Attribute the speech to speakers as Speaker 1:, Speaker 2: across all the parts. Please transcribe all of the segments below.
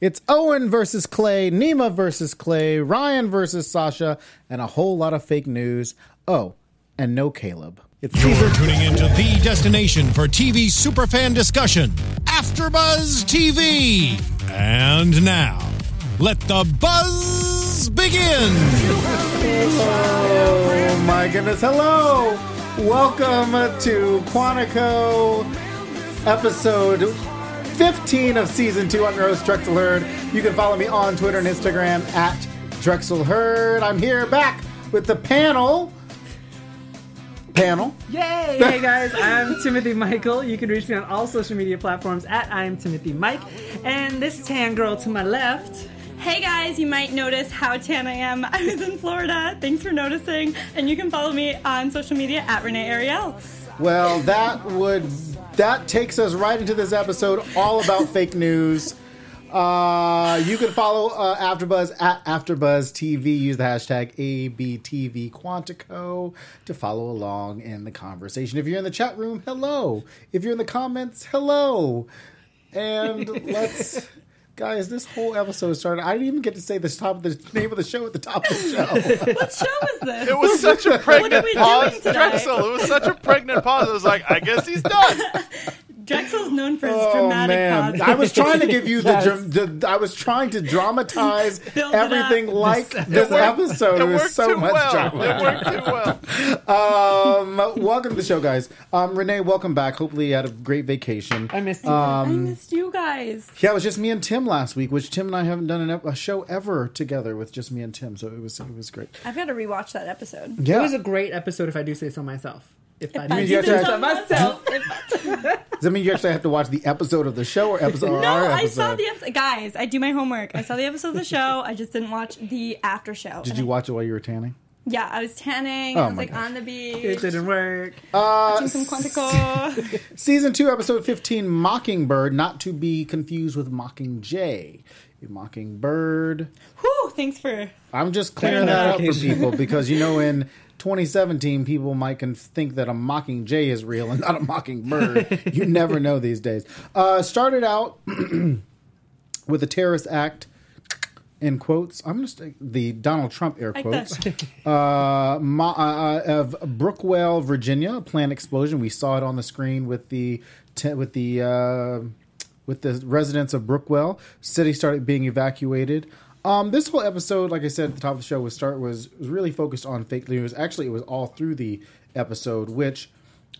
Speaker 1: It's Owen versus Clay, Nima versus Clay, Ryan versus Sasha, and a whole lot of fake news. Oh, and no Caleb. It's
Speaker 2: You're
Speaker 1: season
Speaker 2: tuning into the destination for TV superfan discussion, AfterBuzz TV. And now, let the buzz begin.
Speaker 1: Oh my goodness. Hello. Welcome to Quantico episode 15 of season 2 on Rose Drexel Heard. You can follow me on Twitter and Instagram at Drexel Heard. I'm here back with the panel. Panel.
Speaker 3: Yay! Hey guys, I'm Timothy Michael. You can reach me on all social media platforms at I am Timothy Mike. And this tan girl to my left.
Speaker 4: Hey guys, you might notice how tan I am. I was in Florida. Thanks for noticing. And you can follow me on social media at Renee Ariel.
Speaker 1: Well, that would that takes us right into this episode all about fake news. Uh, you can follow uh, AfterBuzz at AfterBuzz TV. Use the hashtag ABTV Quantico to follow along in the conversation. If you're in the chat room, hello. If you're in the comments, hello. And let's. Guys, this whole episode started. I didn't even get to say the top of the name of the show at the top of the show.
Speaker 4: What show is this?
Speaker 5: It was such a
Speaker 4: What are
Speaker 5: pregnant
Speaker 4: we
Speaker 5: pause,
Speaker 4: doing today?
Speaker 5: Drexel. It was such a pregnant pause. I was like, I guess he's done.
Speaker 4: Drexel's known for his
Speaker 1: Oh
Speaker 4: dramatic
Speaker 1: man,
Speaker 4: pauses.
Speaker 1: I was trying to give you the,
Speaker 3: Yes.
Speaker 1: dram- the I was trying to dramatize
Speaker 4: Build
Speaker 1: everything like this, episode.
Speaker 5: It
Speaker 1: It was so
Speaker 5: too
Speaker 1: much
Speaker 5: well.
Speaker 1: drama.
Speaker 5: It worked too well.
Speaker 1: Um, welcome to the show, guys. Um, Renee, welcome back. Hopefully, you had a great vacation.
Speaker 3: I missed you.
Speaker 4: I missed you guys.
Speaker 1: Yeah, it was just me and Tim last week, which Tim and I haven't done an a show ever together with just me and Tim, so it was it was great.
Speaker 4: I've got to rewatch that episode.
Speaker 1: Yeah,
Speaker 3: It was a great episode if I do say so myself. If, I
Speaker 4: I
Speaker 3: do
Speaker 1: you
Speaker 3: say
Speaker 1: have to-
Speaker 3: myself.
Speaker 1: does that mean you actually have to watch the episode of the show or episode? or
Speaker 4: No,
Speaker 1: our
Speaker 4: I
Speaker 1: episode?
Speaker 4: saw the episode. Guys, I do my homework. I saw the episode of the show. I just didn't watch the after show.
Speaker 1: Did you
Speaker 4: I-
Speaker 1: watch it while you were tanning?
Speaker 4: Yeah, I was tanning.
Speaker 1: Oh
Speaker 4: I was
Speaker 1: my
Speaker 4: like
Speaker 1: gosh.
Speaker 4: on the beach.
Speaker 3: It didn't work.
Speaker 1: Uh,
Speaker 4: watching some Quantico.
Speaker 1: Season 2, Episode 15, Mockingbird, not to be confused with Mockingjay. Mockingbird.
Speaker 4: Whew, thanks for.
Speaker 1: I'm just clearing that up for people because, you know, in 2017, people might think that a Mockingjay is real and not a Mockingbird. you never know these days. Uh, started out with a terrorist act. In quotes, I'm going to stick the Donald Trump air quotes uh, Ma- uh, of Brookwell, Virginia, a planned explosion. We saw it on the screen with the te- with the uh, with the residents of Brookwell. City started being evacuated. Um, this whole episode, like I said at the top of the show, was start was was really focused on fake news. Actually, it was all through the episode, which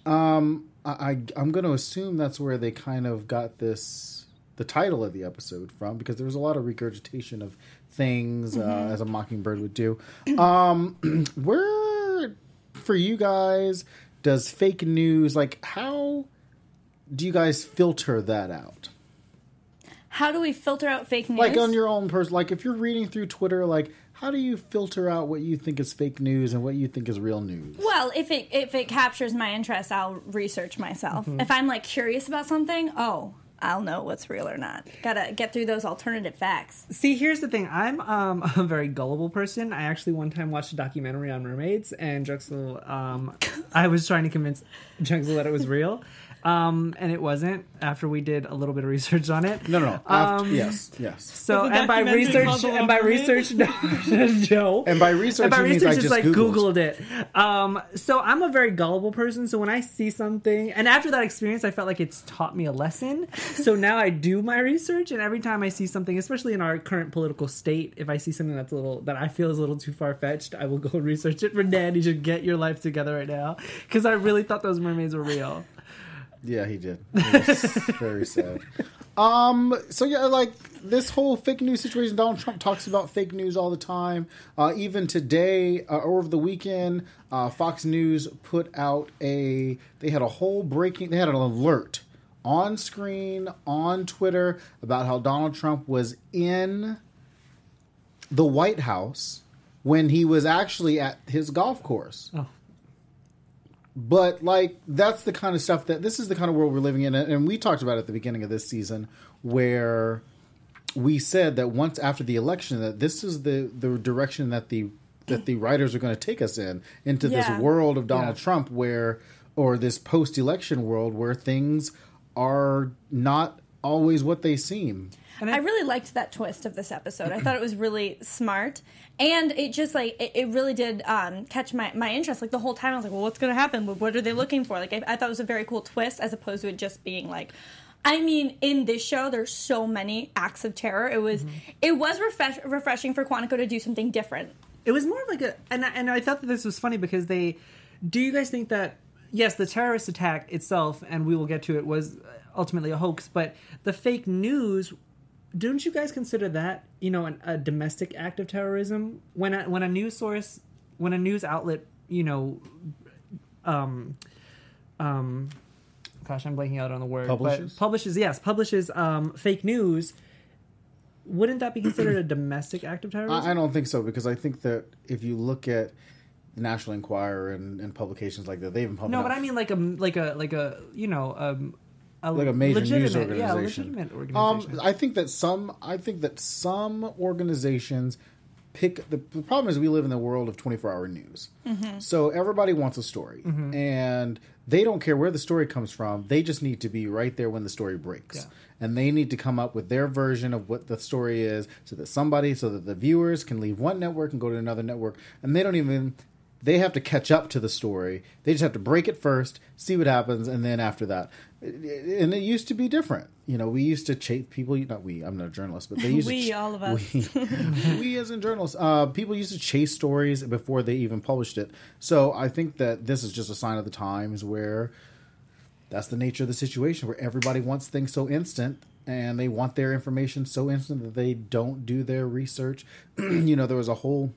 Speaker 1: um, I, I I'm going to assume that's where they kind of got this the title of the episode from because there was a lot of regurgitation of things uh, as a mockingbird would do. Um, where for you guys does fake news like how do you guys filter that out?
Speaker 4: How do we filter out fake news?
Speaker 1: Like on your own person, like if you're reading through Twitter, like how do you filter out what you think is fake news and what you think is real news?
Speaker 4: Well, if it if it captures my interest, I'll research myself.
Speaker 1: Mm-hmm.
Speaker 4: If I'm like curious about something, oh, I'll know what's real or not. Gotta get through those alternative facts.
Speaker 3: See, here's the thing. I'm um, a very gullible person. I actually one time watched a documentary on mermaids, and Drexel, um, I was trying to convince Drexel that it was real, um, and it wasn't. After we did a little bit of research on it,
Speaker 1: No, no, no. After, yes, yes.
Speaker 3: So and by research and by research, no, Joe.
Speaker 1: And by research,
Speaker 3: and by research
Speaker 1: I
Speaker 3: is
Speaker 1: just
Speaker 3: like
Speaker 1: Googled.
Speaker 3: Googled it. Um, so I'm a very gullible person. So when I see something, and after that experience, I felt like it's taught me a lesson. so now I do my research, and every time I see something, especially in our current political state, if I see something that's a little that I feel is a little too far fetched, I will go research it. Renee, you should get your life together right now because I really thought those mermaids were real.
Speaker 1: Yeah, he did. It was very sad. Um. So yeah, like this whole fake news situation. Donald Trump talks about fake news all the time. Uh, even today, uh, over the weekend, uh, Fox News put out a. They had a whole breaking. They had an alert on screen on Twitter about how Donald Trump was in the White House when he was actually at his golf course.
Speaker 3: Oh.
Speaker 1: But like that's the kind of stuff that this is the kind of world we're living in, and we talked about at the beginning of this season, where we said that once after the election that this is the the direction that the that the writers are going to take us in into
Speaker 4: Yeah.
Speaker 1: this world of Donald
Speaker 3: Yeah.
Speaker 1: Trump, where or this post election world where things are not always what they seem.
Speaker 4: I, really liked that twist of this episode. I thought it was really smart, and it just like it, it really did um, catch my, my interest. Like the whole time, I was like, "Well, what's going to happen? What are they looking for?" Like I, I thought it was a very cool twist, as opposed to it just being like. I mean, in this show, there's so many acts of terror. It was, it was refresh- refreshing for Quantico to do something different.
Speaker 3: it was more of like a and I, and I thought that this was funny because they do you guys think that yes the terrorist attack itself and we will get to it was ultimately a hoax but the fake news don't you guys consider that you know an, a domestic act of terrorism when a, when a news source when a news outlet you know um um gosh i'm blanking out on the word
Speaker 1: Publishes?
Speaker 3: publishes yes publishes um fake news wouldn't that be considered a domestic act of terrorism
Speaker 1: I, I don't think so because I think that if you look at the National Enquirer and, and publications like that, they even publish
Speaker 3: No, but I mean like a like a like a you know um, a
Speaker 1: like a major news
Speaker 3: legitimate- Yeah,
Speaker 1: organization.
Speaker 3: legitimate
Speaker 1: Um,
Speaker 3: organization.
Speaker 1: I think that some I think that some organizations pick the, the problem is we live in the world of 24 hour news. So everybody wants a story and they don't care where the story comes from. They just need to be right there when the story breaks.
Speaker 3: Yeah.
Speaker 1: And they need to come up with their version of what the story is so that somebody so that the viewers can leave one network and go to another network and they don't even they have to catch up to the story. They just have to break it first, see what happens, and then after that. And it used to be different. You know, we used to chase people. Not we. I'm not a journalist, but they used
Speaker 4: We,
Speaker 1: to. ch-
Speaker 4: all of us.
Speaker 1: We, we as in journalists, uh, people used to chase stories before they even published it. So I think that this is just a sign of the times where that's the nature of the situation, where everybody wants things so instant. And they want their information so instant that they don't do their research. you know, there was a whole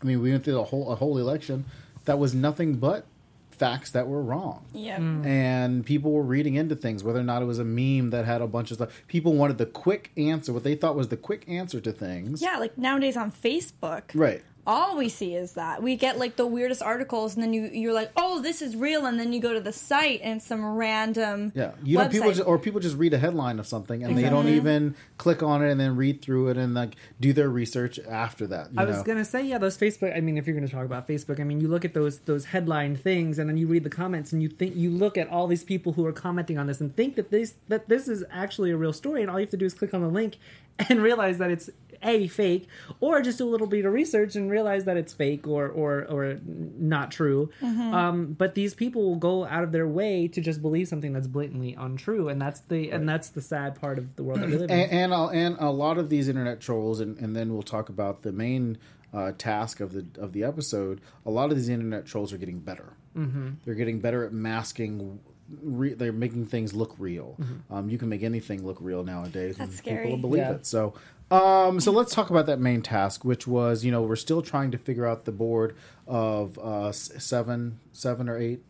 Speaker 1: I mean, we went through a whole a whole election that was nothing but facts that were wrong.
Speaker 4: Yeah. Hmm.
Speaker 1: And people were reading into things, whether or not it was a meme that had a bunch of stuff. People wanted the quick answer, what they thought was the quick answer to things.
Speaker 4: Yeah, like nowadays on Facebook,
Speaker 1: Right.
Speaker 4: All we see is that we get like the weirdest articles, and then you you're like, oh, this is real, and then you go to the site and it's some random
Speaker 1: Yeah. You know, people just, or people just read a headline of something and they don't even click on it and then read through it and like do their research after that. You
Speaker 3: I
Speaker 1: know?
Speaker 3: was gonna say yeah, those Facebook. I mean, if you're gonna talk about Facebook, I mean, you look at those those headline things, and then you read the comments, and you think you look at all these people who are commenting on this, and think that this that this is actually a real story, and all you have to do is click on the link and realize that it's a fake, or just do a little bit of research and realize that it's fake or or or not true. Um, but these people will go out of their way to just believe something that's blatantly untrue, and that's the and that's the sad part of the world that we live in.
Speaker 1: and and, I'll- and a lot of these internet trolls, and, and then we'll talk about the main uh, task of the of the episode. A lot of these internet trolls are getting better. Mm-hmm. They're getting better at masking. Re- they're making things look real. Um, you can make anything look real nowadays,
Speaker 4: That's
Speaker 1: and
Speaker 4: scary.
Speaker 1: people will believe
Speaker 3: Yeah.
Speaker 1: it. So, um, so let's talk about that main task, which was you know we're still trying to figure out the board of uh, seven, seven or eight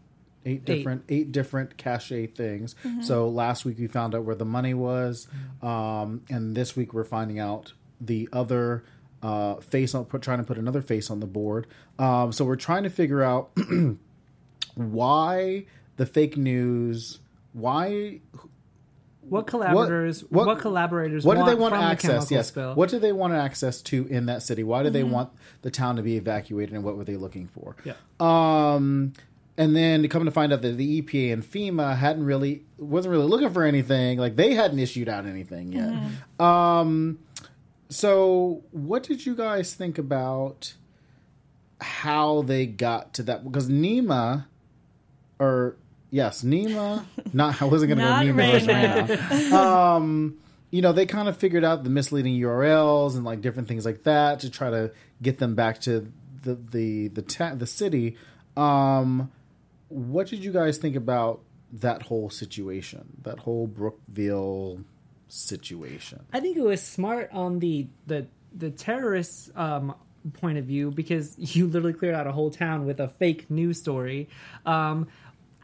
Speaker 1: eight different eight different cache things. So last week we found out where the money was, um, and this week we're finding out the other uh, face on put, trying to put another face on the board. Um, so we're trying to figure out why the fake news. Why
Speaker 3: what collaborators? What,
Speaker 1: what-
Speaker 3: collaborators?
Speaker 1: what do they
Speaker 3: want from the
Speaker 1: access? Yes.
Speaker 3: spill?
Speaker 1: What do they want access to in that city? Why do they want the town to be evacuated, and what were they looking for?
Speaker 3: Yeah.
Speaker 1: Um, and then coming to find out that the EPA and FEMA hadn't really wasn't really looking for anything. Like they hadn't issued out anything yet. Um, so what did you guys think about how they got to that? Because NEMA, or yes, Nima. Not I wasn't going to go Nima
Speaker 4: Raymond.
Speaker 1: right now. um, you know, they kind of figured out the misleading URLs and like different things like that to try to get them back to the the the ta- the city. Um, what did you guys think about that whole situation? That whole Brookville situation?
Speaker 3: I think it was smart on the the the terrorists um, point of view because you literally cleared out a whole town with a fake news story. Um,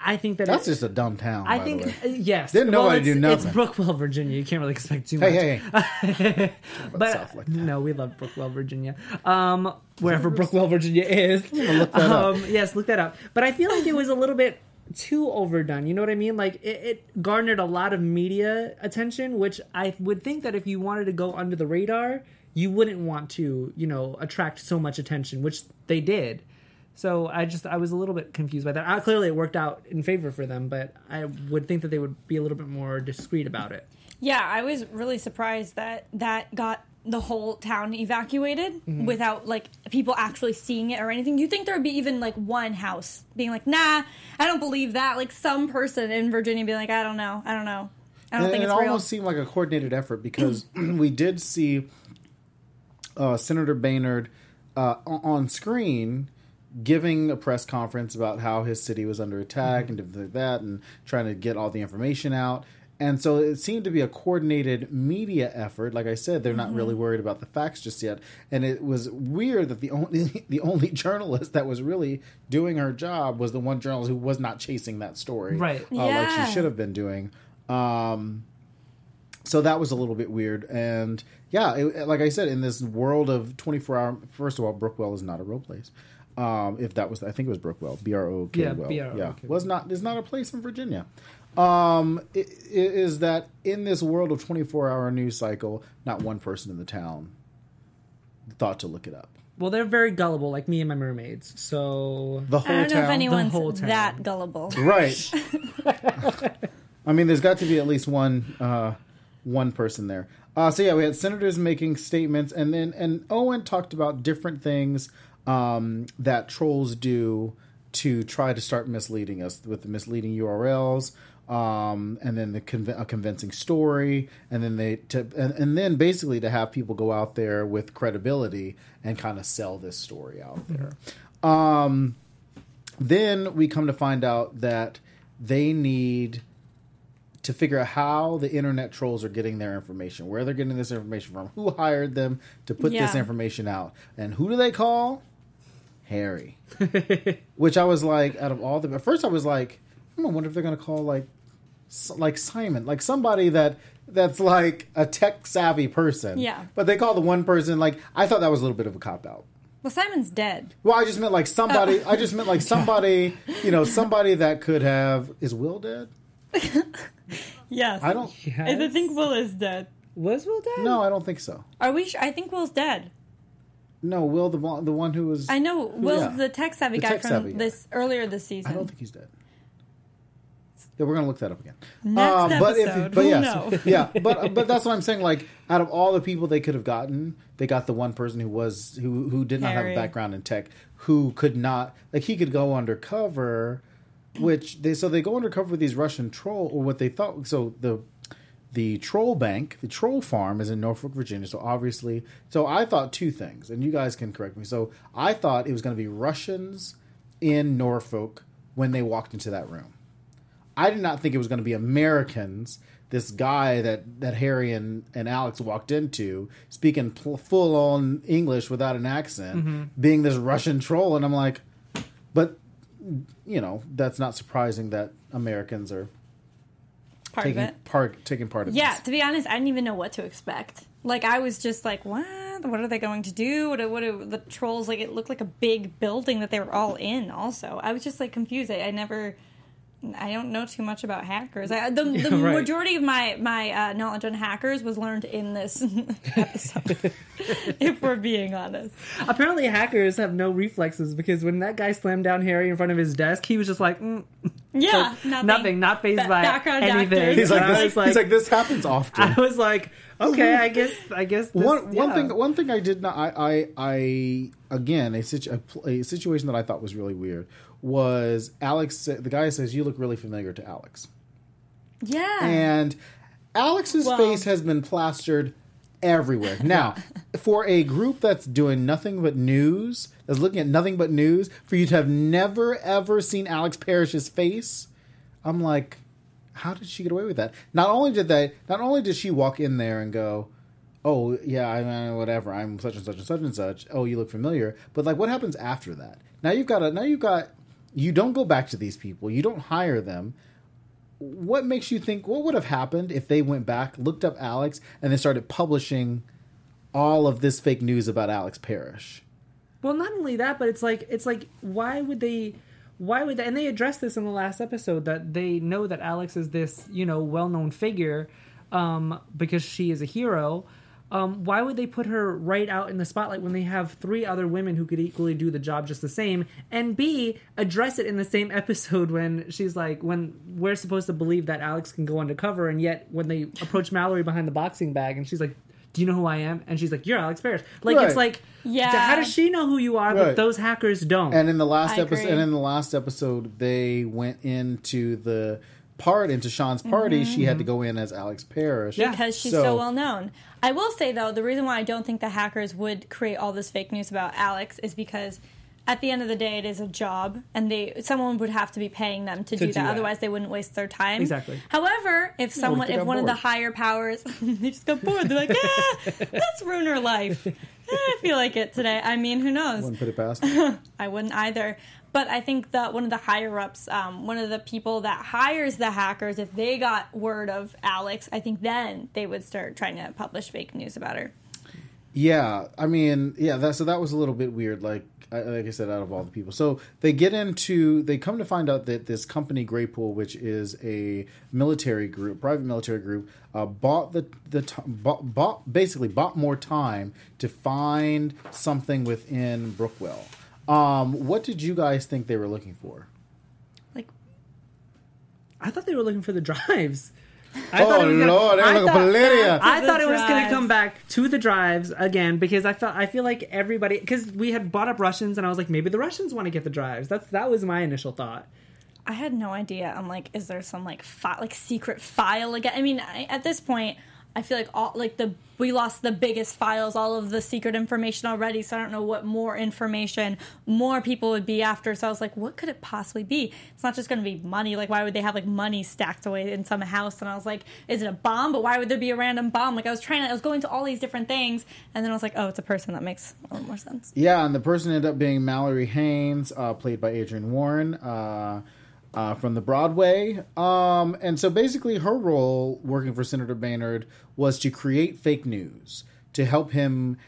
Speaker 3: I think that
Speaker 1: That's just a dumb town.
Speaker 3: I think uh, yes.
Speaker 1: Didn't
Speaker 3: well,
Speaker 1: nobody do nothing.
Speaker 3: It's Brookwell, Virginia. You can't really expect too much.
Speaker 1: Hey, hey, hey!
Speaker 3: but
Speaker 1: like
Speaker 3: no, we love Brookwell, Virginia. Um, wherever Brookwell, Virginia is.
Speaker 1: look that up.
Speaker 3: um, Yes, look that up. But I feel like it was a little bit too overdone. You know what I mean? Like it, it garnered a lot of media attention, which I would think that if you wanted to go under the radar, you wouldn't want to, you know, attract so much attention, which they did. So I just I was a little bit confused by that. Uh, clearly, it worked out in favor for them, but I would think that they would be a little bit more discreet about it.
Speaker 4: Yeah, I was really surprised that that got the whole town evacuated
Speaker 3: Mm-hmm.
Speaker 4: without like people actually seeing it or anything. You think there would be even like one house being like, "Nah, I don't believe that." Like some person in Virginia being like, "I don't know, I don't know, I don't
Speaker 1: And
Speaker 4: think
Speaker 1: it
Speaker 4: it's real."
Speaker 1: almost seemed like a coordinated effort because we did see uh, Senator Baynard uh, on screen giving a press conference about how his city was under attack and different like that, and trying to get all the information out. And so it seemed to be a coordinated media effort. Like I said, they're not really worried about the facts just yet. And it was weird that the only the only journalist that was really doing her job was the one journalist who was not chasing that story,
Speaker 3: Right.
Speaker 1: Uh, like she should have been doing. Um, so that was a little bit weird, and yeah, it, like I said, in this world of twenty four hour. First of all, Brookwell is not a real place. Um, if that was, I think it was Brookwell, B R O K
Speaker 3: Yeah,
Speaker 1: well,
Speaker 3: B R O K
Speaker 1: yeah, was not is not a place in Virginia. Um, i- i- is that in this world of twenty four hour news cycle, not one person in the town thought to look it up.
Speaker 3: Well, they're very gullible, like me and my mermaids. So
Speaker 1: The whole
Speaker 4: I don't know
Speaker 1: town,
Speaker 4: if anyone's
Speaker 3: whole town.
Speaker 4: that gullible.
Speaker 1: right? I mean, there's got to be at least one uh, one person there. Uh, so yeah, we had senators making statements, and then and Owen talked about different things um, that trolls do to try to start misleading us with the misleading URLs. Um, and then the a convincing story, and then they to, and, and then basically to have people go out there with credibility and kind of sell this story out there. Um, then we come to find out that they need to figure out how the internet trolls are getting their information, where they're getting this information from, who hired them to put this information out, and who do they call? Harry. Which I was like, out of all the, at first I was like, hmm, I wonder if they're going to call like, like Simon, like somebody that that's like a tech savvy person.
Speaker 4: Yeah.
Speaker 1: But they call the one person like I thought that was a little bit of a cop out.
Speaker 4: Well, Simon's dead.
Speaker 1: Well, I just meant like somebody.
Speaker 4: Oh.
Speaker 1: I just meant like somebody. You know, somebody that could have. Is Will dead?
Speaker 4: Yes.
Speaker 1: I don't.
Speaker 3: Yes.
Speaker 4: think Will is dead.
Speaker 3: was Will dead?
Speaker 1: No, I don't think so.
Speaker 4: Are we? Sure? I think Will's dead.
Speaker 1: No, Will the one- the one who was.
Speaker 4: I know Will,
Speaker 1: Yeah.
Speaker 4: the tech savvy
Speaker 1: The
Speaker 4: guy
Speaker 1: tech-savvy
Speaker 4: from
Speaker 1: guy.
Speaker 4: this earlier this season.
Speaker 1: I don't think he's dead. Yeah, we're gonna look that up again.
Speaker 4: Next
Speaker 1: Uh, but if,
Speaker 4: episode,
Speaker 1: but
Speaker 4: we'll
Speaker 1: yes, yeah, but but that's what I'm saying. Like, out of all the people they could have gotten, they got the one person who was who who did not have a background in tech, who could not like he could go undercover, which they so they go undercover with these Russian troll or what they thought. So the the troll bank, the troll farm is in Norfolk, Virginia. So obviously, so I thought two things, and you guys can correct me. So I thought it was going to be Russians in Norfolk when they walked into that room. I did not think it was going to be Americans. This guy that, that Harry and, and Alex walked into, speaking pl- full on English without an accent, mm-hmm. being this Russian troll, and I'm like, but you know that's not surprising that Americans are
Speaker 4: Part
Speaker 1: taking
Speaker 4: of it.
Speaker 1: part taking part of this
Speaker 4: Yeah,
Speaker 1: this.
Speaker 4: to be honest, I didn't even know what to expect. Like I was just like, what? What are they going to do? What? Are, what are the trolls like? It looked like a big building that they were all in. Also, I was just like confused. I, I never. I don't know too much about hackers. I, the the
Speaker 3: right.
Speaker 4: majority of my my uh, knowledge on hackers was learned in this episode. if we're being honest,
Speaker 3: Apparently, hackers have no reflexes because when that guy slammed down Harry in front of his desk, he was just like, mm,
Speaker 4: yeah,
Speaker 3: nothing.
Speaker 4: nothing.
Speaker 3: not phased
Speaker 4: Ba-
Speaker 3: by
Speaker 4: background
Speaker 3: anything.
Speaker 4: actors.
Speaker 1: He's like, this,
Speaker 3: was
Speaker 1: he's like, this happens often.
Speaker 3: I was like, okay, I guess, I guess. This,
Speaker 1: one one
Speaker 3: yeah.
Speaker 1: thing one thing I did not I I, I again a, situ, a, a situation that I thought was really weird was Alex the guy says you look really familiar to Alex
Speaker 4: Yeah,
Speaker 1: and Alex's
Speaker 4: Well-
Speaker 1: face has been plastered everywhere. Now, for a group that's doing nothing but news, that's looking at nothing but news, for you to have never ever seen Alex Parrish's face, I'm like, how did she get away with that? Not only did they, not only did she walk in there and go, "Oh yeah, I mean, whatever, I'm such and such and such and such." Oh, you look familiar, but like, what happens after that? Now you've got a, now you've got, you don't go back to these people, you don't hire them what makes you think what would have happened if they went back, looked up Alex, and then started publishing all of this fake news about Alex Parrish?
Speaker 3: Well, not only that, but it's like it's like why would they? Why would they? And they addressed this in the last episode that they know that Alex is this you know well known figure um, because she is a hero. Um, why would they put her right out in the spotlight when they have three other women who could equally do the job just the same? And B, address it in the same episode when she's like, when we're supposed to believe that Alex can go undercover, and yet when they approach Mallory behind the boxing bag, and she's like, "Do you know who I am?" and she's like, "You're Alex Parrish." Like
Speaker 1: Right.
Speaker 3: it's like,
Speaker 4: Yeah.
Speaker 3: how does she know who you are, but those hackers don't?
Speaker 1: And in the last
Speaker 4: I
Speaker 1: episode,
Speaker 4: agree.
Speaker 1: and in the last episode, they went into the part into Sean's party. She had to go in as Alex Parrish.
Speaker 3: Yeah.
Speaker 4: because she's
Speaker 1: So-
Speaker 4: so, well known. I will say though, the reason why I don't think the hackers would create all this fake news about Alex is because at the end of the day, it is a job, and they someone would have to be paying them to, do,
Speaker 3: do
Speaker 4: that.
Speaker 3: that.
Speaker 4: Otherwise, they wouldn't waste their time.
Speaker 3: Exactly.
Speaker 4: However, if someone, if
Speaker 1: got
Speaker 4: one of the higher powers, they just got bored. They're like, ah, let's ruin her life. Eh, I feel like it today. I mean, who knows?
Speaker 1: Wouldn't put it past. her.
Speaker 4: I wouldn't either. But I think that one of the higher ups, um, one of the people that hires the hackers, if they got word of Alex, I think then they would start trying to publish fake news about her.
Speaker 1: Yeah, I mean, yeah. That so that was a little bit weird. Like, I, like I said, out of all the people, so they get into, they come to find out that this company Graypool, which is a military group, private military group, uh, bought the the bought, bought basically bought more time to find something within Brookwell. Um, what did you guys think they were looking for?
Speaker 4: Like,
Speaker 3: I thought they were looking for the drives. I
Speaker 1: Oh,
Speaker 3: thought it was gonna-
Speaker 1: Lord,
Speaker 3: I thought-
Speaker 1: Lydia.
Speaker 3: I thought
Speaker 4: the
Speaker 3: it was going to come back to the drives again because I felt I feel like everybody because we had bought up Russians and I was like maybe the Russians want to get the drives. That's that was my initial thought.
Speaker 4: I had no idea. I'm like, is there some like fi- like secret file again? I mean, I, at this point, I feel like all like the we lost the biggest files, all of the secret information already. So I don't know what more information more people would be after. So I was like, what could it possibly be? It's not just going to be money. Like, why would they have like money stacked away in some house? And I was like, is it a bomb? But why would there be a random bomb? Like, I was trying to, I was going to all these different things, and then I was like, oh, it's a person. That makes a little more sense.
Speaker 1: Yeah, and the person ended up being Mallory Haynes, uh, played by Adrian Warren uh, uh, from the Broadway. Um, and so basically, her role working for Senator Baynard was to create fake news to help him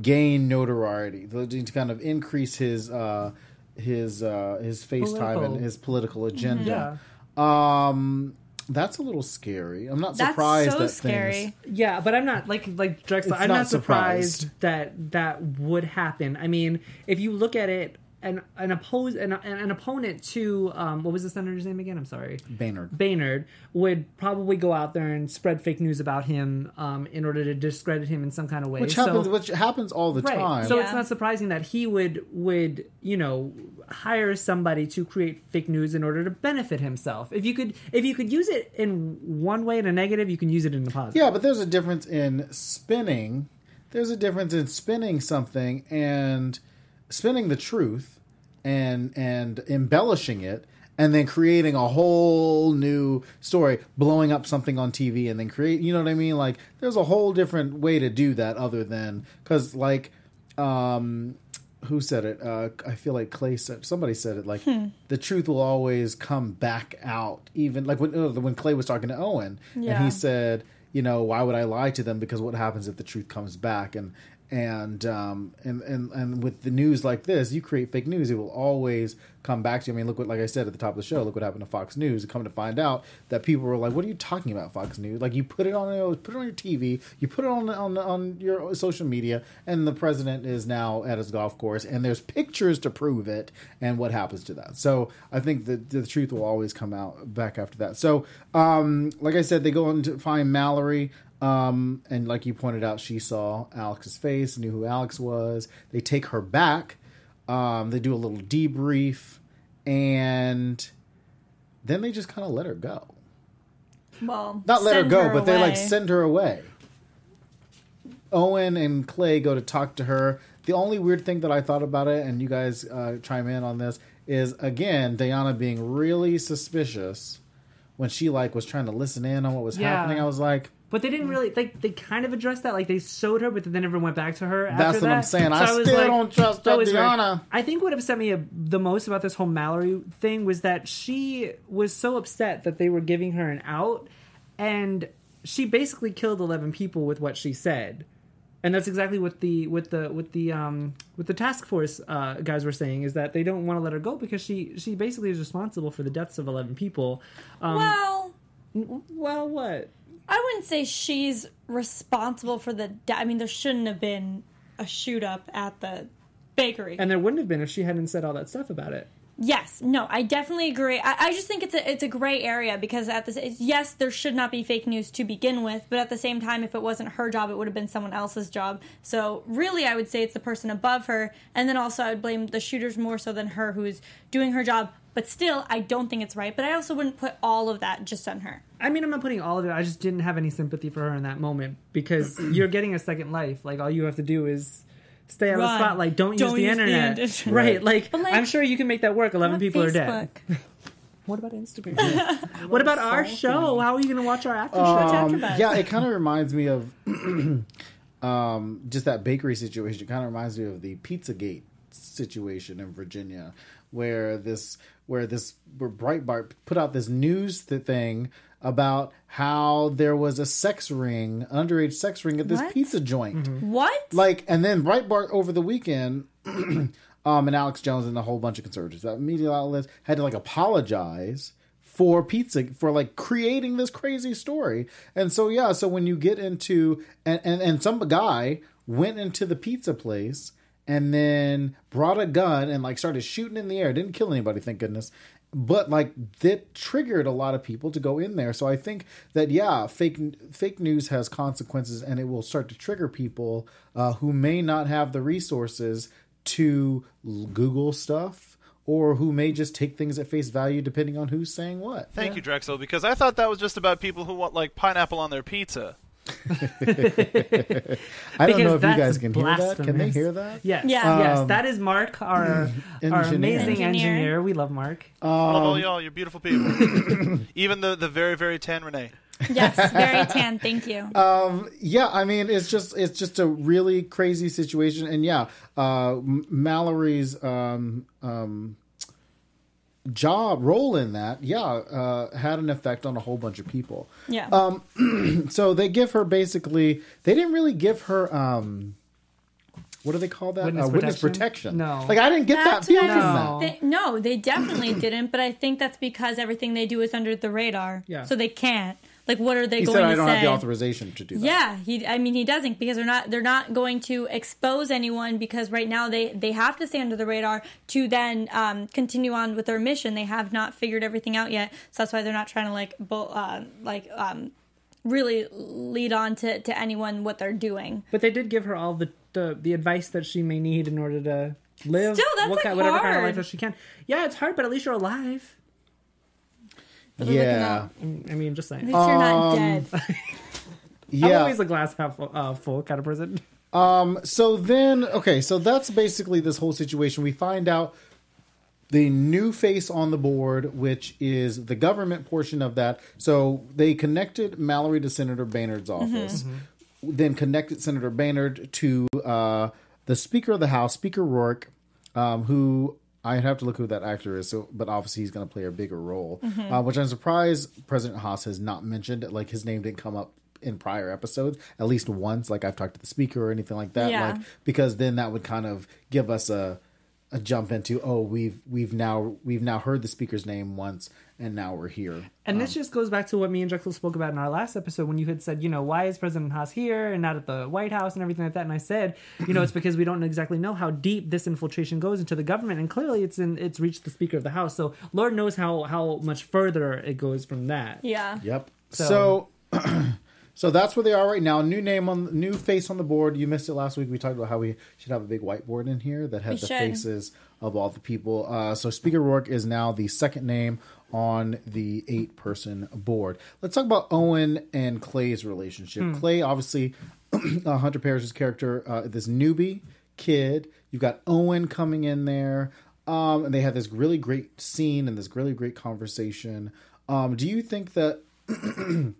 Speaker 1: gain notoriety, to to kind of increase his uh, his uh, his face time and his political agenda.
Speaker 3: Yeah.
Speaker 1: Um, that's a little scary. I'm not
Speaker 4: That's
Speaker 1: surprised
Speaker 4: so
Speaker 1: that
Speaker 4: scary.
Speaker 1: things.
Speaker 3: Yeah, but I'm not like like Drexler.
Speaker 1: It's
Speaker 3: I'm
Speaker 1: not
Speaker 3: not, surprised,
Speaker 1: surprised.
Speaker 3: that that would happen. I mean, if you look at it, an an oppose an, an opponent to um, what was the senator's name again? I'm sorry,
Speaker 1: Baynard.
Speaker 3: Baynard would probably go out there and spread fake news about him um, in order to discredit him in some kind of way.
Speaker 1: Which
Speaker 3: So-
Speaker 1: happens, which happens all the
Speaker 3: right.
Speaker 1: time.
Speaker 3: So it's not surprising that he would would you know hire somebody to create fake news in order to benefit himself. If you could if you could use it in one way in a negative, you can use it in a positive.
Speaker 1: Yeah, but there's a difference in spinning. There's a difference in spinning something and spinning the truth and and embellishing it and then creating a whole new story, blowing up something on TV and then create, you know what I mean? Like there's a whole different way to do that other than cuz like um who said it? Uh, I feel like Clay said somebody said it. Like the truth will always come back out, even like when uh, when Clay was talking to Owen, and he said, you know, why would I lie to them? Because what happens if the truth comes back? And and um and and and with the news like this, you create fake news. It will always come back to you. I mean, look what, like I said at the top of the show, look what happened to Fox News. Come to find out that people were like, "What are you talking about, Fox News? Like you put it on, put it on your TV, you put it on on on your social media, and the president is now at his golf course, and there's pictures to prove it. And what happens to that? So I think that the truth will always come out back after that. So, um, like I said, they go to find Mallory. Um, and like you pointed out, she saw Alex's face, knew who Alex was. They take her back. Um, they do a little debrief, and then they just kind of let her go.
Speaker 4: Well,
Speaker 1: Not let her go, but they like send her away. Owen and Clay go to talk to her. The only weird thing that I thought about it, and you guys uh, chime in on this, is again Diana being really suspicious when she like was trying to listen in on what was
Speaker 3: Yeah.
Speaker 1: happening. I was like,
Speaker 3: But they didn't really like. They kind of addressed that. Like they showed her, but they never went back to her. After
Speaker 1: That's what I'm
Speaker 3: that.
Speaker 1: saying. I
Speaker 3: was
Speaker 1: still don't trust
Speaker 3: that was weird.
Speaker 1: Diana.
Speaker 3: I think what upset me the most about this whole Mallory thing was that she was so upset that they were giving her an out, and she basically killed eleven people with what she said. And that's exactly what the with the with the um with the task force uh, guys were saying is that they don't want to let her go because she she basically is responsible for the deaths of eleven people. Um,
Speaker 4: Well,
Speaker 3: well, what?
Speaker 4: I wouldn't say she's responsible for the. De- I mean, there shouldn't have been a shoot up at the bakery.
Speaker 3: And there wouldn't have been if she hadn't said all that stuff about it.
Speaker 4: Yes, no, I definitely agree. I, I just think it's a it's a gray area because at this, it's, yes, there should not be fake news to begin with, but at the same time, if it wasn't her job, it would have been someone else's job. So really, I would say it's the person above her, and then also I would blame the shooters more so than her who's doing her job. But still, I don't think it's right. But I also wouldn't put all of that just on her.
Speaker 3: I mean, I'm not putting all of it. I just didn't have any sympathy for her in that moment because you're getting a second life. Like all you have to do is stay out of the
Speaker 4: Run.
Speaker 3: spotlight. Don't,
Speaker 4: Don't
Speaker 3: use the
Speaker 4: use the
Speaker 3: internet.
Speaker 4: internet.
Speaker 3: right? Like,
Speaker 4: But, like,
Speaker 3: I'm sure you can make that work. Eleven people are dead.
Speaker 4: Facebook.
Speaker 3: What about Instagram? what about our show? How are you going to watch our after show?
Speaker 1: Um,
Speaker 4: AfterBuzz.
Speaker 1: yeah, it kind of reminds me of um, just that bakery situation. It kind of reminds me of the Pizzagate situation in Virginia, where this where this where Breitbart put out this news th- thing about how there was a sex ring, underage sex ring at this
Speaker 4: What?
Speaker 1: pizza joint.
Speaker 4: What?
Speaker 1: Like, and then Breitbart over the weekend, um, and Alex Jones and a whole bunch of conservatives, that media outlets had to like apologize for pizza for like creating this crazy story. And so yeah, so when you get into and and, and some guy went into the pizza place and then brought a gun and like started shooting in the air, didn't kill anybody, thank goodness. But like that triggered a lot of people to go in there. So I think that yeah, fake fake news has consequences, and it will start to trigger people uh, who may not have the resources to Google stuff, or who may just take things at face value depending on who's saying what.
Speaker 5: Thank you, Drexel, because I thought that was just about people who want like pineapple on their pizza.
Speaker 1: I don't know if you guys can hear that. Can they hear that?
Speaker 3: Yes,
Speaker 4: Yeah.
Speaker 3: yes,
Speaker 1: Um,
Speaker 3: that is Mark, our our amazing engineer.
Speaker 4: Engineer.
Speaker 3: We love Mark.
Speaker 5: I love
Speaker 1: Um,
Speaker 5: all y'all. You're beautiful people. Even the the very very tan Renee.
Speaker 4: yes, very tan. Thank you.
Speaker 1: yeah i mean it's just it's just a really crazy situation and yeah uh mallory's um um job role in that yeah uh had an effect on a whole bunch of people
Speaker 4: yeah.
Speaker 1: um, so they give her basically they didn't really give her um what do they call that
Speaker 3: Witness
Speaker 1: uh, witness
Speaker 3: protection?
Speaker 1: protection
Speaker 3: No.
Speaker 1: like i didn't get
Speaker 4: That's
Speaker 1: that feel
Speaker 4: what
Speaker 1: from
Speaker 4: I-
Speaker 1: that
Speaker 3: that.
Speaker 4: They, no, they definitely didn't. But I think that's because everything they do is under the radar.
Speaker 3: Yeah.
Speaker 4: So they can't. Like, what are they
Speaker 1: he
Speaker 4: going
Speaker 1: said i
Speaker 4: to
Speaker 1: don't
Speaker 4: say?
Speaker 1: have the authorization to do that
Speaker 4: Yeah, he. I mean, he doesn't because they're not. They're not going to expose anyone because right now they they have to stay under the radar to then um, continue on with their mission. They have not figured everything out yet, so that's why they're not trying to like bo- uh, like um, really lead on to to anyone what they're doing.
Speaker 3: But they did give her all the the, the advice that she may need in order to live
Speaker 4: Still, that's,
Speaker 3: what
Speaker 4: like,
Speaker 3: kind, whatever kind of life that she can. Yeah, it's hard, but at least you're alive.
Speaker 1: Yeah
Speaker 3: I mean, just
Speaker 4: At
Speaker 3: saying.
Speaker 4: least you're not
Speaker 1: Um,
Speaker 4: dead.
Speaker 3: I'm
Speaker 1: yeah
Speaker 3: always a glass half full, uh, full kind of person.
Speaker 1: Um so then, okay, so that's basically this whole situation. We find out the new face on the board, which is the government portion of that. So they connected Mallory to Senator Baynard's office, then connected Senator Baynard to uh, the Speaker of the House, Speaker Roarke, um, who I have to look who that actor is. So, but obviously he's going to play a bigger role, uh, which I'm surprised President Haas has not mentioned. Like his name didn't come up in prior episodes at least once. Like I've talked to the speaker or anything like that.
Speaker 4: Yeah.
Speaker 1: Like because then that would kind of give us a a jump into oh we've we've now we've now heard the speaker's name once and now we're here.
Speaker 3: And this just goes back to what me and Drexel spoke about in our last episode when you had said, you know, why is President Haas here and not at the White House and everything like that? And I said, you know, it's because we don't exactly know how deep this infiltration goes into the government, and clearly it's in it's reached the Speaker of the House. So Lord knows how how much further it goes from that.
Speaker 4: yeah.
Speaker 1: Yep.
Speaker 3: So-
Speaker 1: So, so, that's where they are right now. New name on new face on the board. You missed it last week. We talked about how we should have a big whiteboard in here that had
Speaker 4: We
Speaker 1: the
Speaker 4: should.
Speaker 1: faces of all the people. Uh, so Speaker Roarke is now the second name on the eight person board. Let's talk about Owen and Clay's relationship. Clay, obviously, uh, Hunter Parrish's character, uh, this newbie kid. You've got Owen coming in there. Um, and they have this really great scene and this really great conversation. Um, do you think that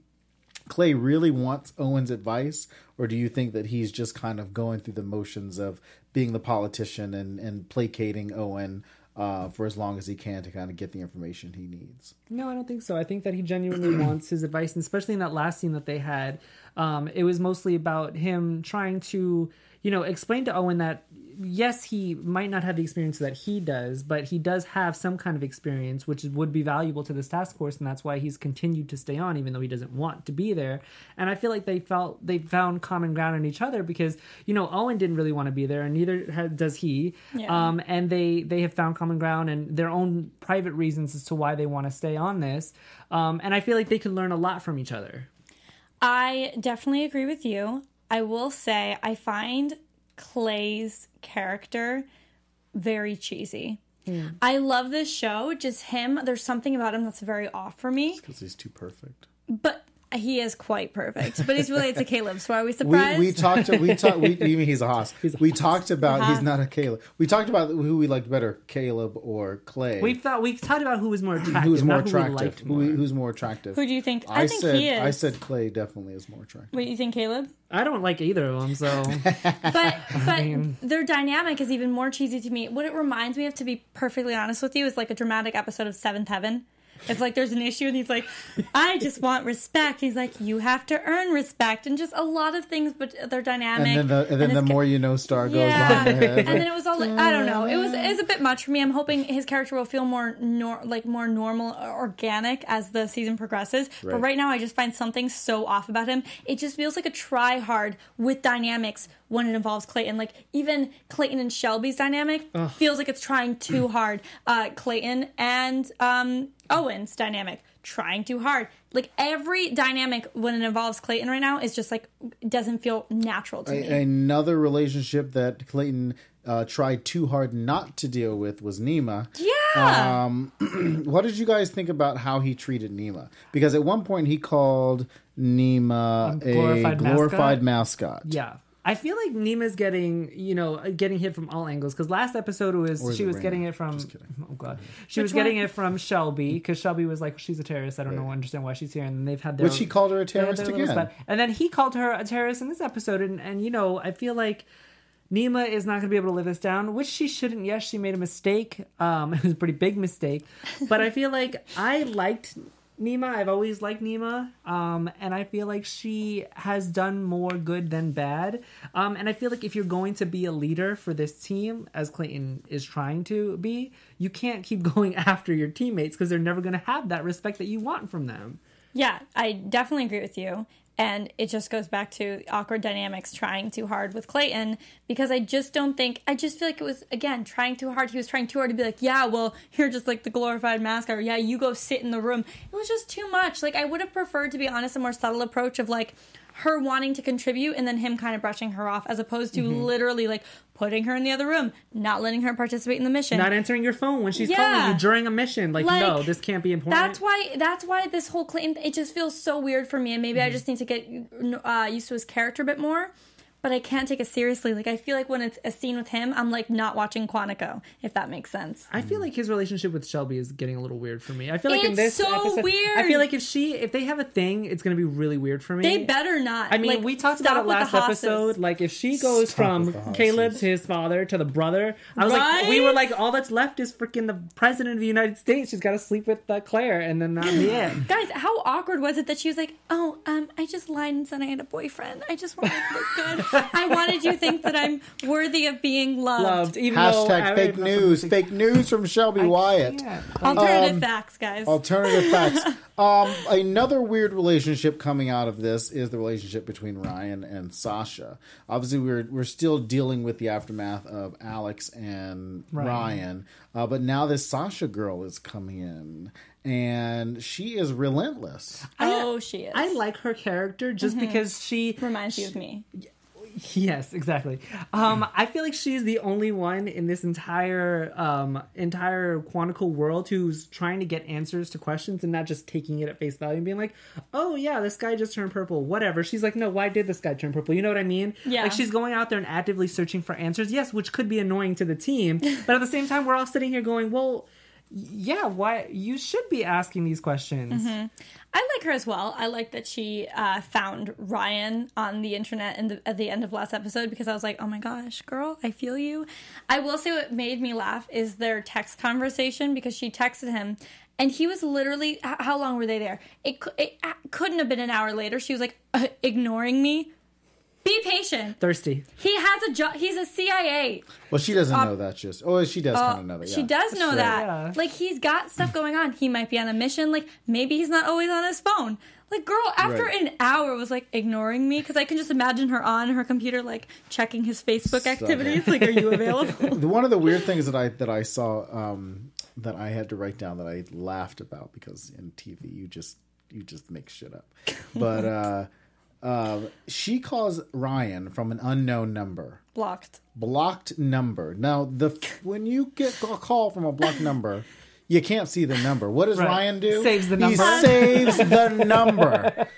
Speaker 1: Clay really wants Owen's advice, or do you think that he's just kind of going through the motions of being the politician and, and placating Owen uh, for as long as he can to kind of get the information he needs?
Speaker 3: No, I don't think so. I think that he genuinely wants his advice, and especially in that last scene that they had, um, it was mostly about him trying to, you know, explain to Owen that yes, he might not have the experience that he does, but he does have some kind of experience which would be valuable to this task force, and that's why he's continued to stay on, even though he doesn't want to be there. And I feel like they felt they found common ground in each other because you know Owen didn't really want to be there, and neither does he.
Speaker 4: Yeah.
Speaker 3: Um, and they they have found common ground and their own private reasons as to why they want to stay on this. Um, and I feel like they could learn a lot from each other.
Speaker 4: I definitely agree with you. I will say I find Clay's character very cheesy. Hmm. I love this show. Just him. There's something about him that's very off for me.
Speaker 1: because he's too perfect.
Speaker 4: But he is quite perfect. But he's related to Caleb. So are we
Speaker 1: We,
Speaker 4: surprised?
Speaker 1: we talked. We talked. We, you mean he's a Haas? we talked about
Speaker 4: Haas.
Speaker 1: he's uh-huh. not a Caleb. We talked about who we liked better, Caleb or Clay.
Speaker 3: We thought we talked about who was more attractive,
Speaker 1: who's more
Speaker 3: not who we
Speaker 1: attractive? Who, who's more attractive?
Speaker 4: Who do you think? I,
Speaker 1: I,
Speaker 4: think
Speaker 1: said.
Speaker 4: he is.
Speaker 1: I said Clay definitely is more attractive.
Speaker 4: Wait, you think Caleb?
Speaker 3: I don't like either of them, so
Speaker 4: But but
Speaker 3: mean-
Speaker 4: their dynamic is even more cheesy to me. What it reminds me of, to be perfectly honest with you, is like a dramatic episode of Seventh Heaven. It's like there's an issue and he's like, I just want respect. He's like, you have to earn respect, and just a lot of things, but they're dynamic.
Speaker 1: And then the and then the more you know, star goes
Speaker 4: Yeah.
Speaker 1: behind the head.
Speaker 4: and then it was all like, I don't know. It was it was a bit much for me. I'm hoping his character will feel more nor, like more normal, or organic as the season progresses. But
Speaker 1: Right.
Speaker 4: right now, I just find something so off about him. It just feels like a try hard with dynamics when it involves Clayton. Like even Clayton and Shelby's dynamic feels like it's trying too hard. Uh, Clayton and um, Owen's dynamic trying too hard. Like every dynamic when it involves Clayton right now is just like doesn't feel natural to me.
Speaker 1: Another relationship that Clayton uh, tried too hard not to deal with was Nima.
Speaker 4: yeah.
Speaker 1: Um, what did you guys think about how he treated Nima? Because at one point he called Nima a
Speaker 3: glorified
Speaker 1: glorified mascot.
Speaker 3: yeah. I feel like Nima's getting, you know, getting hit from all angles because last episode was
Speaker 1: Or
Speaker 3: she was
Speaker 1: Raina?
Speaker 3: getting it from.
Speaker 1: Just kidding.
Speaker 3: Oh god, she
Speaker 4: Which
Speaker 3: was getting it from Shelby because Shelby was like, she's a terrorist. I don't know, understand why she's here, and they've had their.
Speaker 1: Which he called her a terrorist again.
Speaker 3: spat. And then he called her a terrorist in this episode, and and you know, I feel like. Nima is not going to be able to live this down, which she shouldn't. Yes, she made a mistake. Um, it was a pretty big mistake, but I feel like I liked Nima. I've always liked Nima, um, and I feel like she has done more good than bad. Um, and I feel like if you're going to be a leader for this team, as Clayton is trying to be, you can't keep going after your teammates because they're never going to have that respect that you want from them.
Speaker 4: Yeah, I definitely agree with you. And it just goes back to awkward dynamics trying too hard with Clayton because I just don't think, I just feel like it was, again, trying too hard. He was trying too hard to be like, yeah, well, you're just like the glorified mascot, or yeah, you go sit in the room. It was just too much. Like, I would have preferred, to be honest, a more subtle approach of like her wanting to contribute and then him kind of brushing her off as opposed to
Speaker 3: Mm-hmm.
Speaker 4: literally like putting her in the other room, not letting her participate in the mission.
Speaker 3: Not answering your phone when she's
Speaker 4: Yeah.
Speaker 3: calling you during a mission. Like,
Speaker 4: Like,
Speaker 3: no, this can't be important.
Speaker 4: That's why. That's why this whole claim. It just feels so weird for me, and maybe I
Speaker 3: Mm-hmm.
Speaker 4: just need to get uh, used to his character a bit more. But I can't take it seriously. Like I feel like when it's a scene with him, I'm like not watching Quantico, if that makes sense.
Speaker 3: I feel like his relationship with Shelby is getting a little weird for me. I feel like in
Speaker 4: It's
Speaker 3: this
Speaker 4: so
Speaker 3: episode, I feel like if she, if they have a thing, it's gonna be really weird for me.
Speaker 4: They better not.
Speaker 3: I mean,
Speaker 4: Like,
Speaker 3: we talked about it last episode. Like, if she goes
Speaker 1: Stop
Speaker 3: from
Speaker 1: with the Haases.
Speaker 3: Caleb to his father to the brother, I was like, we were like, all that's left is freaking the president of the United States. She's got to sleep with uh, Claire, and then that'll be it.
Speaker 4: Guys, how awkward was it that she was like, "Oh, um, I just lied and said I had a boyfriend. I just wanted to look good. I wanted you to think that I'm worthy of being loved."
Speaker 3: Loved, even though
Speaker 1: Hashtag fake news. Fake news from Shelby Wyatt.
Speaker 3: can't.
Speaker 4: Alternative
Speaker 1: Um,
Speaker 4: facts, guys.
Speaker 1: Alternative facts. Um, another weird relationship coming out of this is the relationship between Ryan and Sasha. Obviously, we're we're still dealing with the aftermath of Alex and
Speaker 3: Ryan.
Speaker 1: Ryan, uh, but now this Sasha girl is coming in, and she is relentless.
Speaker 4: oh, she is.
Speaker 3: I like her character just because she
Speaker 4: Reminds you of me.
Speaker 3: Yes, exactly. Um, I feel like she's the only one in this entire um, entire Quantico world who's trying to get answers to questions and not just taking it at face value and being like, "Oh yeah, this guy just turned purple." Whatever. She's like, "No, why did this guy turn purple?" You know what I mean?
Speaker 4: Yeah.
Speaker 3: Like she's going out there and actively searching for answers. Yes, which could be annoying to the team, but at the same time, we're all sitting here going, "Well." Yeah, why you should be asking these questions.
Speaker 4: I like her as well. I like that she uh, found Ryan on the internet in the, at the end of last episode because I was like, oh my gosh, girl, I feel you. I will say what made me laugh is their text conversation because she texted him and he was literally, how long were they there? It, it uh, couldn't have been an hour later. She was like, uh, ignoring me. Be patient.
Speaker 3: Thirsty.
Speaker 4: He has has a job. He's a CIA.
Speaker 1: Well, she doesn't know that. Just oh, she does kind of know that.
Speaker 4: She does know
Speaker 1: Right.
Speaker 4: that.
Speaker 3: Yeah.
Speaker 4: Like he's got stuff going on. He might be on a mission. Like maybe he's not always on his phone. Like girl, after
Speaker 1: Right.
Speaker 4: an hour was like ignoring me because I can just imagine her on her computer like checking his Facebook
Speaker 1: Stop
Speaker 4: activities. Like, are you available?
Speaker 1: One of the weird things that I that I saw um, that I had to write down that I laughed about because in TV you just you just make shit up. But uh, uh, she calls Ryan from an unknown number,
Speaker 4: Blocked.
Speaker 1: blocked number. Now the when you get a call from a blocked number. You can't see the number. What does
Speaker 3: Right.
Speaker 1: Ryan do?
Speaker 3: Saves the number.
Speaker 1: He saves the number.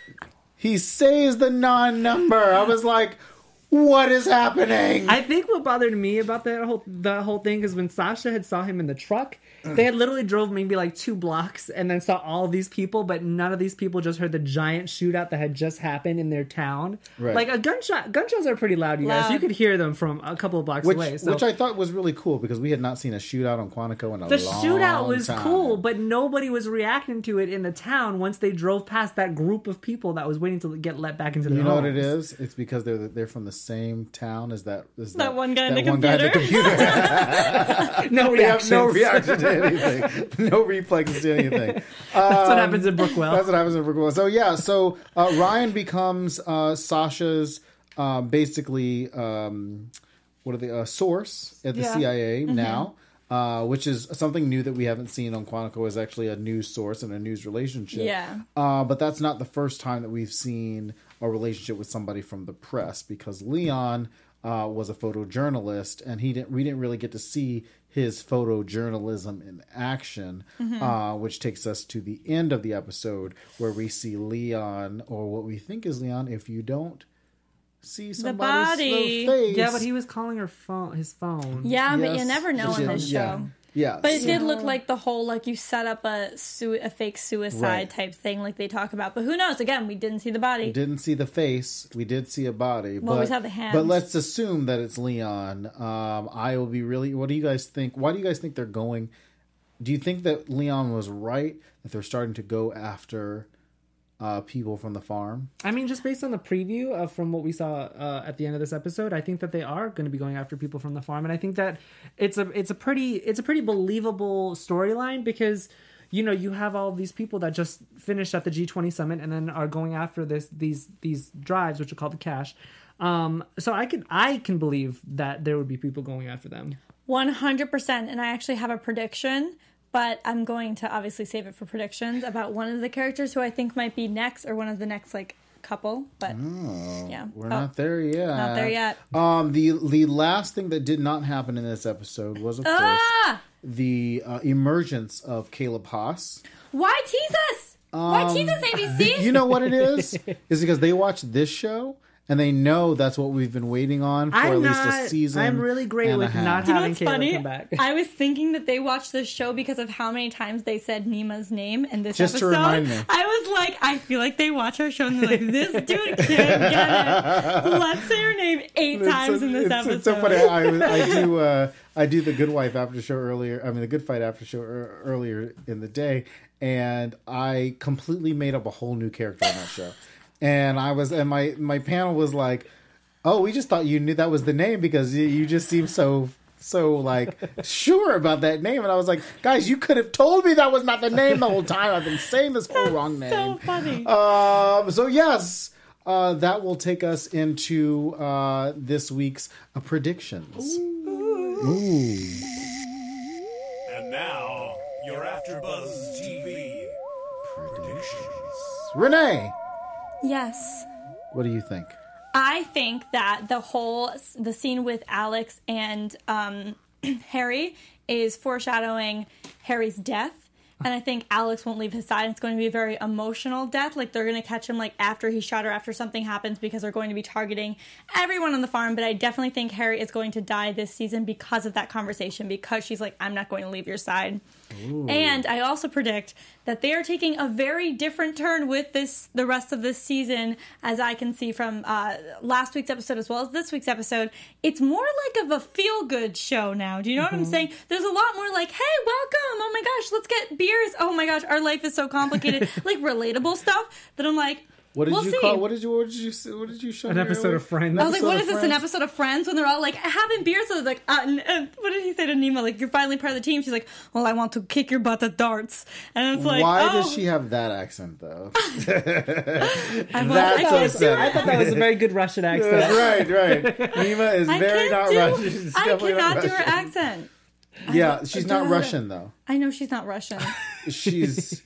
Speaker 1: He saves the non-number. I was like, "What is happening?"
Speaker 3: I think what bothered me about that whole the whole thing is when Sasha had saw him in the truck, mm. they had literally drove maybe like two blocks and then saw all these people, but none of these people just heard the giant shootout that had just happened in their town.
Speaker 1: Right.
Speaker 3: Like a gunshot, gunshots are pretty loud, you guys.
Speaker 4: Loud.
Speaker 3: You could hear them from a couple of blocks
Speaker 1: which,
Speaker 3: away. So
Speaker 1: which I thought was really cool because we had not seen a shootout on Quantico in a long time.
Speaker 3: the
Speaker 1: long
Speaker 3: shootout was
Speaker 1: time.
Speaker 3: cool, but nobody was reacting to it in the town once they drove past that group of people that was waiting to get let back into the
Speaker 1: You know what it is? It's because they're they're from the same town as that. As
Speaker 4: That one guy in the
Speaker 1: one guy in the
Speaker 4: computer.
Speaker 1: computer.
Speaker 3: No
Speaker 1: we have
Speaker 3: reaction.
Speaker 1: no reaction to anything, no reflexes to anything.
Speaker 3: That's what happens in Brookwell.
Speaker 1: That's what happens in Brooklyn. So yeah, so uh, Ryan becomes uh, Sasha's uh, basically um, what are the uh, source at the
Speaker 3: Yeah.
Speaker 1: CIA now. Uh, which is something new that we haven't seen on Quantico is actually a news source and a news relationship.
Speaker 4: Yeah.
Speaker 1: Uh, but that's not the first time that we've seen a relationship with somebody from the press because Leon uh, was a photojournalist and he didn't. We didn't really get to see his photojournalism in action, uh, which takes us to the end of the episode where we see Leon or what we think is Leon. If you don't see somebody's
Speaker 4: body.
Speaker 1: face,
Speaker 3: Yeah, but he was calling her phone, his phone.
Speaker 4: Yeah, but you
Speaker 1: Yes.
Speaker 4: never know in this show.
Speaker 1: Yeah, Yeah,
Speaker 4: but it
Speaker 1: so-
Speaker 4: did look like the whole like you set up a sui- a fake suicide
Speaker 1: Right.
Speaker 4: type thing like they talk about. But who knows? Again, we didn't see the body.
Speaker 1: didn't see the face. We did see a body.
Speaker 4: Well,
Speaker 1: but,
Speaker 4: we saw the hands.
Speaker 1: But let's assume that it's Leon. Um, I will be really. What do you guys think? Why do you guys think they're going? Do you think that Leon was right that they're starting to go after uh, people from the farm?
Speaker 3: I mean, just based on the preview of from what we saw uh, at the end of this episode, I think that they are going to be going after people from the farm, and I think that it's a it's a pretty it's a pretty believable storyline because you know you have all these people that just finished at the G20 summit and then are going after this these these drives which are called the cache. Um, so I can I can believe that there would be people going after them.
Speaker 4: One hundred percent. And I actually have a prediction, but I'm going to obviously save it for predictions about one of the characters who I think might be next, or one of the next like couple. But yeah,
Speaker 1: We're
Speaker 4: Oh,
Speaker 1: not there yet.
Speaker 4: not there yet.
Speaker 1: Um, the the last thing that did not happen in this episode was, of course,
Speaker 4: Ah,
Speaker 1: the uh, emergence of Caleb Haas.
Speaker 4: why tease us? Why tease us, ABC?
Speaker 1: You know what it is? is because they watch this show and they know that's what we've been waiting on for
Speaker 3: I'm
Speaker 1: at least
Speaker 3: not-
Speaker 1: a season.
Speaker 3: I'm really great
Speaker 1: and a
Speaker 3: with
Speaker 1: half.
Speaker 3: not
Speaker 4: Do you know
Speaker 3: having
Speaker 4: what's
Speaker 3: Caleb
Speaker 4: funny?
Speaker 3: come back.
Speaker 4: I was thinking that they watched this show because of how many times they said Nima's name in this
Speaker 1: Just to
Speaker 4: episode.
Speaker 1: remind me.
Speaker 4: I was like, I feel like they watch our show and they're like, this dude can't get it. Let's say her name eight
Speaker 1: It's
Speaker 4: times
Speaker 1: so-
Speaker 4: in this
Speaker 1: it's,
Speaker 4: episode.
Speaker 1: It's so funny. I, was- I do. Uh, I do the Good Wife after show earlier. I mean, the Good Fight after show ear- earlier in the day, and I completely made up a whole new character on that show. And I was, and my my panel was like, "Oh, we just thought you knew that was the name because you, you just seem so." So like sure about that name, and I was like, guys, you could have told me that was not the name the whole time. I've been saying this whole wrong name.
Speaker 4: so funny.
Speaker 1: Um, so yes, uh, that will take us into uh, this week's uh, predictions.
Speaker 2: And now, your AfterBuzz TV predictions.
Speaker 1: Renee,
Speaker 4: yes.
Speaker 1: what do you think?
Speaker 4: I think that the whole the scene with Alex and um, Harry is foreshadowing Harry's death. And I think Alex won't leave his side. It's going to be a very emotional death. Like they're going to catch him like after he shot her, after something happens, because they're going to be targeting everyone on the farm. But I definitely think Harry is going to die this season because of that conversation. Because she's like, "I'm not going to leave your side." And I also predict that they are taking a very different turn with this the rest of this season, as I can see from uh, last week's episode as well as this week's episode. It's more like of a feel good show now. Do you know what I'm saying? There's a lot more like, "Hey, welcome! Oh my gosh, let's get beers! Oh my gosh, our life is so complicated!" like relatable stuff that I'm like.
Speaker 1: What did
Speaker 4: We'll
Speaker 1: you
Speaker 4: see.
Speaker 1: call? What did you? What did you? say- What did you show?
Speaker 3: An episode
Speaker 1: earlier?
Speaker 3: of Friends.
Speaker 4: I was like,
Speaker 1: Episode
Speaker 4: what
Speaker 1: of
Speaker 4: this? An episode of Friends when they're all like having beers? So like, uh, and, and what did he say to Nima? Like, you're finally part of the team. She's like, well, I want to kick your butt at darts. And it's like,
Speaker 1: Why
Speaker 4: oh,
Speaker 1: does she have that accent though?
Speaker 4: I,
Speaker 1: That's
Speaker 4: I can't
Speaker 1: upsetting.
Speaker 3: I thought that was a very good Russian accent.
Speaker 1: right, right. Nima is
Speaker 4: I
Speaker 1: very
Speaker 4: can't do.
Speaker 1: Russian. She's
Speaker 4: I
Speaker 1: definitely not
Speaker 4: cannot do her accent.
Speaker 1: Yeah, she's not
Speaker 4: do-
Speaker 1: Russian though.
Speaker 4: I know she's not Russian.
Speaker 1: She's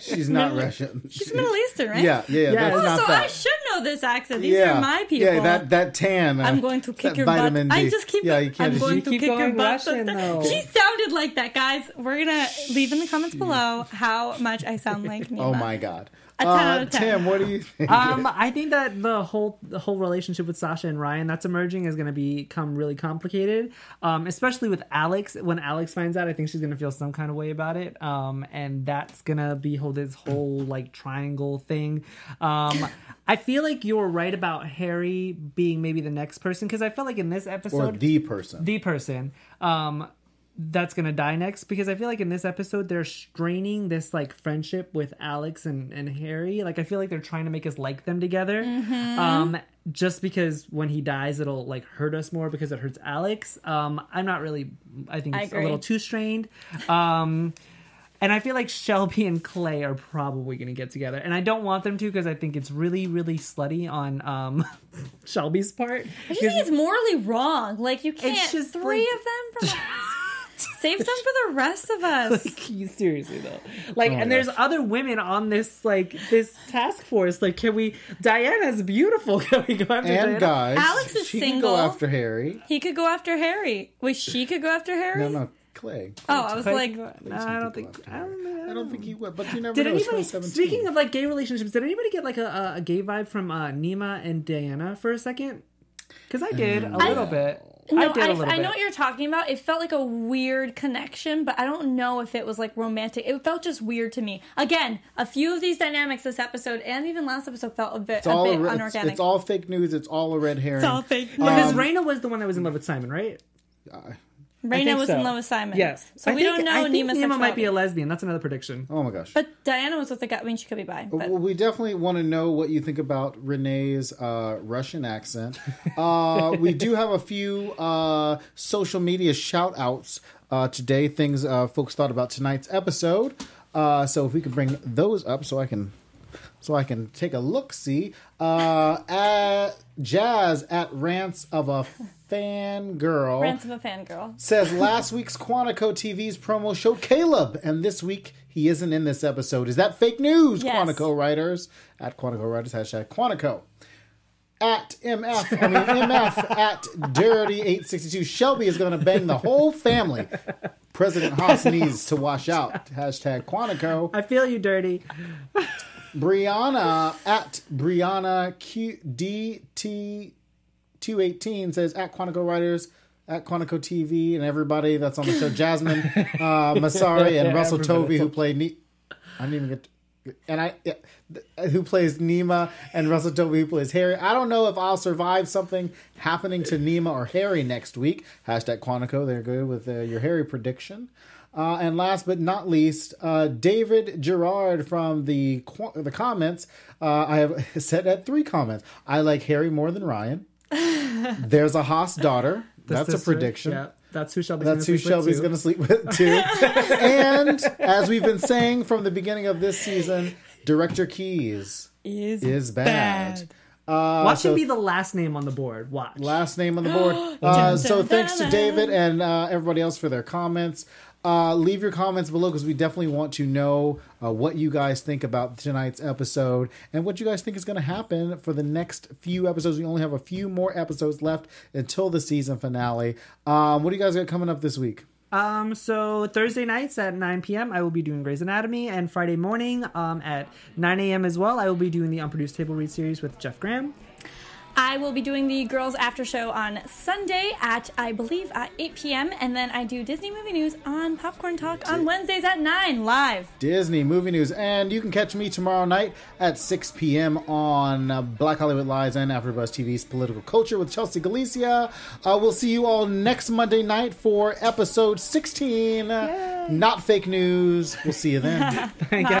Speaker 1: she's not
Speaker 4: Middle-
Speaker 1: Russian.
Speaker 4: She's Middle Eastern, right?
Speaker 1: Yeah, yeah,
Speaker 3: Yeah.
Speaker 1: that's
Speaker 3: Oh,
Speaker 4: Oh,
Speaker 1: not
Speaker 4: so
Speaker 1: that.
Speaker 4: I should know this accent. These
Speaker 1: yeah,
Speaker 4: are my people.
Speaker 1: Yeah, that that tan. uh,
Speaker 4: I'm going to kick
Speaker 1: that
Speaker 4: your
Speaker 1: vitamin
Speaker 4: butt.
Speaker 1: D.
Speaker 4: I just keep.
Speaker 1: Yeah, you can't.
Speaker 4: I'm going
Speaker 3: You
Speaker 4: to
Speaker 3: keep
Speaker 4: kick your
Speaker 3: going
Speaker 4: butt.
Speaker 3: Russian, though.
Speaker 4: She sounded like that, guys. We're gonna leave in the comments below how much I sound like Nima.
Speaker 1: oh my god.
Speaker 4: A 10
Speaker 1: Uh,
Speaker 4: out of 10.
Speaker 1: Tim, what do you think?
Speaker 3: Um, I think that the whole the whole relationship with Sasha and Ryan that's emerging is going to become really complicated. Um, especially with Alex. When Alex finds out, I think she's going to feel some kind of way about it. Um, and that's going to be whole this whole like triangle thing. Um, I feel like you're right about Harry being maybe the next person because I felt like in this
Speaker 1: or
Speaker 3: episode,
Speaker 1: the person.
Speaker 3: the person um that's gonna die next because I feel like in this episode they're straining this like friendship with Alex and, and Harry. Like I feel like they're trying to make us like them together. Um just because when he dies it'll like hurt us more because it hurts Alex. Um I'm not really I think it's a little too strained. Um and I feel like Shelby and Clay are probably to get together, and I don't want them to because I think it's really, really slutty on um, Shelby's part.
Speaker 4: I just think it's morally wrong. Like you can't.
Speaker 3: just
Speaker 4: three
Speaker 3: like-
Speaker 4: of them from. Save some for the rest of us.
Speaker 3: Like, seriously though like
Speaker 1: Oh my
Speaker 3: and there's
Speaker 1: gosh.
Speaker 3: other women on this like this task force like can we diana's beautiful can we go after
Speaker 1: and
Speaker 3: Diana?
Speaker 1: guys,
Speaker 4: Alex is
Speaker 1: she can
Speaker 4: single.
Speaker 1: go after Harry.
Speaker 4: He could go after Harry. Wait, she could go after Harry.
Speaker 1: No, no, Clay.
Speaker 4: Oh, I was
Speaker 3: Clay
Speaker 4: like,
Speaker 3: no, i don't think i don't know
Speaker 1: I don't think he would, but you never
Speaker 3: did
Speaker 1: know.
Speaker 3: Anybody speaking of like gay relationships did anybody get like a, a gay vibe from uh nima and diana for a second because i did a little bit
Speaker 4: no,
Speaker 3: i
Speaker 4: I,
Speaker 3: did a little
Speaker 4: I
Speaker 3: bit
Speaker 4: know what you're talking about. It felt like a weird connection, but I don't know if it was like romantic. It felt just weird to me. Again, a few of these dynamics this episode and even last episode felt a bit,
Speaker 1: It's
Speaker 4: a
Speaker 1: all,
Speaker 4: bit
Speaker 1: a, re- it's,
Speaker 4: unorganic.
Speaker 1: it's all fake news. It's all a red herring.
Speaker 4: It's all fake.
Speaker 3: because
Speaker 1: Um,
Speaker 3: Raina was the one that was in love with Simon, right? I
Speaker 4: Raina was
Speaker 3: so.
Speaker 4: in love with Simon.
Speaker 3: Yes.
Speaker 4: So
Speaker 3: I
Speaker 4: we
Speaker 3: think-
Speaker 4: don't know
Speaker 3: I think
Speaker 4: Nima's
Speaker 3: Nima might be a lesbian. That's another prediction.
Speaker 1: Oh my gosh.
Speaker 4: But Diana was with the guy. I mean, she could be bi. But
Speaker 1: Well, we definitely want to know what you think about Renee's uh, Russian accent. Uh, we do have a few uh, social media shout outs uh, today, things uh, folks thought about tonight's episode. Uh, so if we could bring those up so I can so I can take a look see. Uh, at Jazz at Rants of a Fangirl
Speaker 4: Rants of a fangirl.
Speaker 1: says last week's Quantico TV's promo showed Caleb, and this week he isn't in this episode. Is that fake news,
Speaker 4: Yes.
Speaker 1: Quantico writers? At Quantico writers, hashtag Quantico. At MF, I mean MF at Dirty862. Shelby is going to bang the whole family. President Haas needs to wash out. Hashtag Quantico.
Speaker 3: I feel you, dirty.
Speaker 1: Brianna at Brianna QDT two eighteen says at Quantico Writers at Quantico TV and everybody that's on the show. Jasmine uh, Masari and
Speaker 3: Yeah,
Speaker 1: Russell Tovey who played ne- I didn't even get. To- and I, who plays Nima and Russell Tovey who plays Harry. I don't know if I'll survive something happening to Nima or Harry next week. Hashtag Quantico. They're good with uh, your Harry prediction. Uh, and last but not least, uh, David Gerard from the qu- the comments. Uh, I have said at three comments. I like Harry more than Ryan. There's a Haas daughter.
Speaker 3: The
Speaker 1: That's a prediction.
Speaker 3: Yeah, that's who Shelby's.
Speaker 1: That's who Shelby's going to sleep with too. and as we've been saying from the beginning of this season, Director Keyes
Speaker 4: Is,
Speaker 1: is bad. Uh,
Speaker 3: Watch
Speaker 1: so
Speaker 3: him be the last name on the board. Watch.
Speaker 1: last name on the board. Uh, so thanks to. David and uh, everybody else for their comments. Uh, leave your comments below because we definitely want to know uh, what you guys think about tonight's episode and what you guys think is going to happen for the next few episodes. We only have a few more episodes left until the season finale. Um, what do you guys got coming up this week?
Speaker 3: Um, so Thursday nights at 9 p.m. I will be doing Grey's Anatomy, and Friday morning um, at 9 a.m. as well. I will be doing the Unproduced Table Read series with Jeff Graham.
Speaker 4: I will be doing the girls after show on Sunday at I believe at 8 p.m. and then I do Disney movie news on Popcorn Talk on Wednesdays at 9 live.
Speaker 1: Disney movie news, and you can catch me tomorrow night at 6 p.m. on uh, Black Hollywood Live and AfterBuzz TV's Political Culture with Chelsea Galicia. Uh, we'll see you all next Monday night for episode 16. Not fake news. We'll see you then.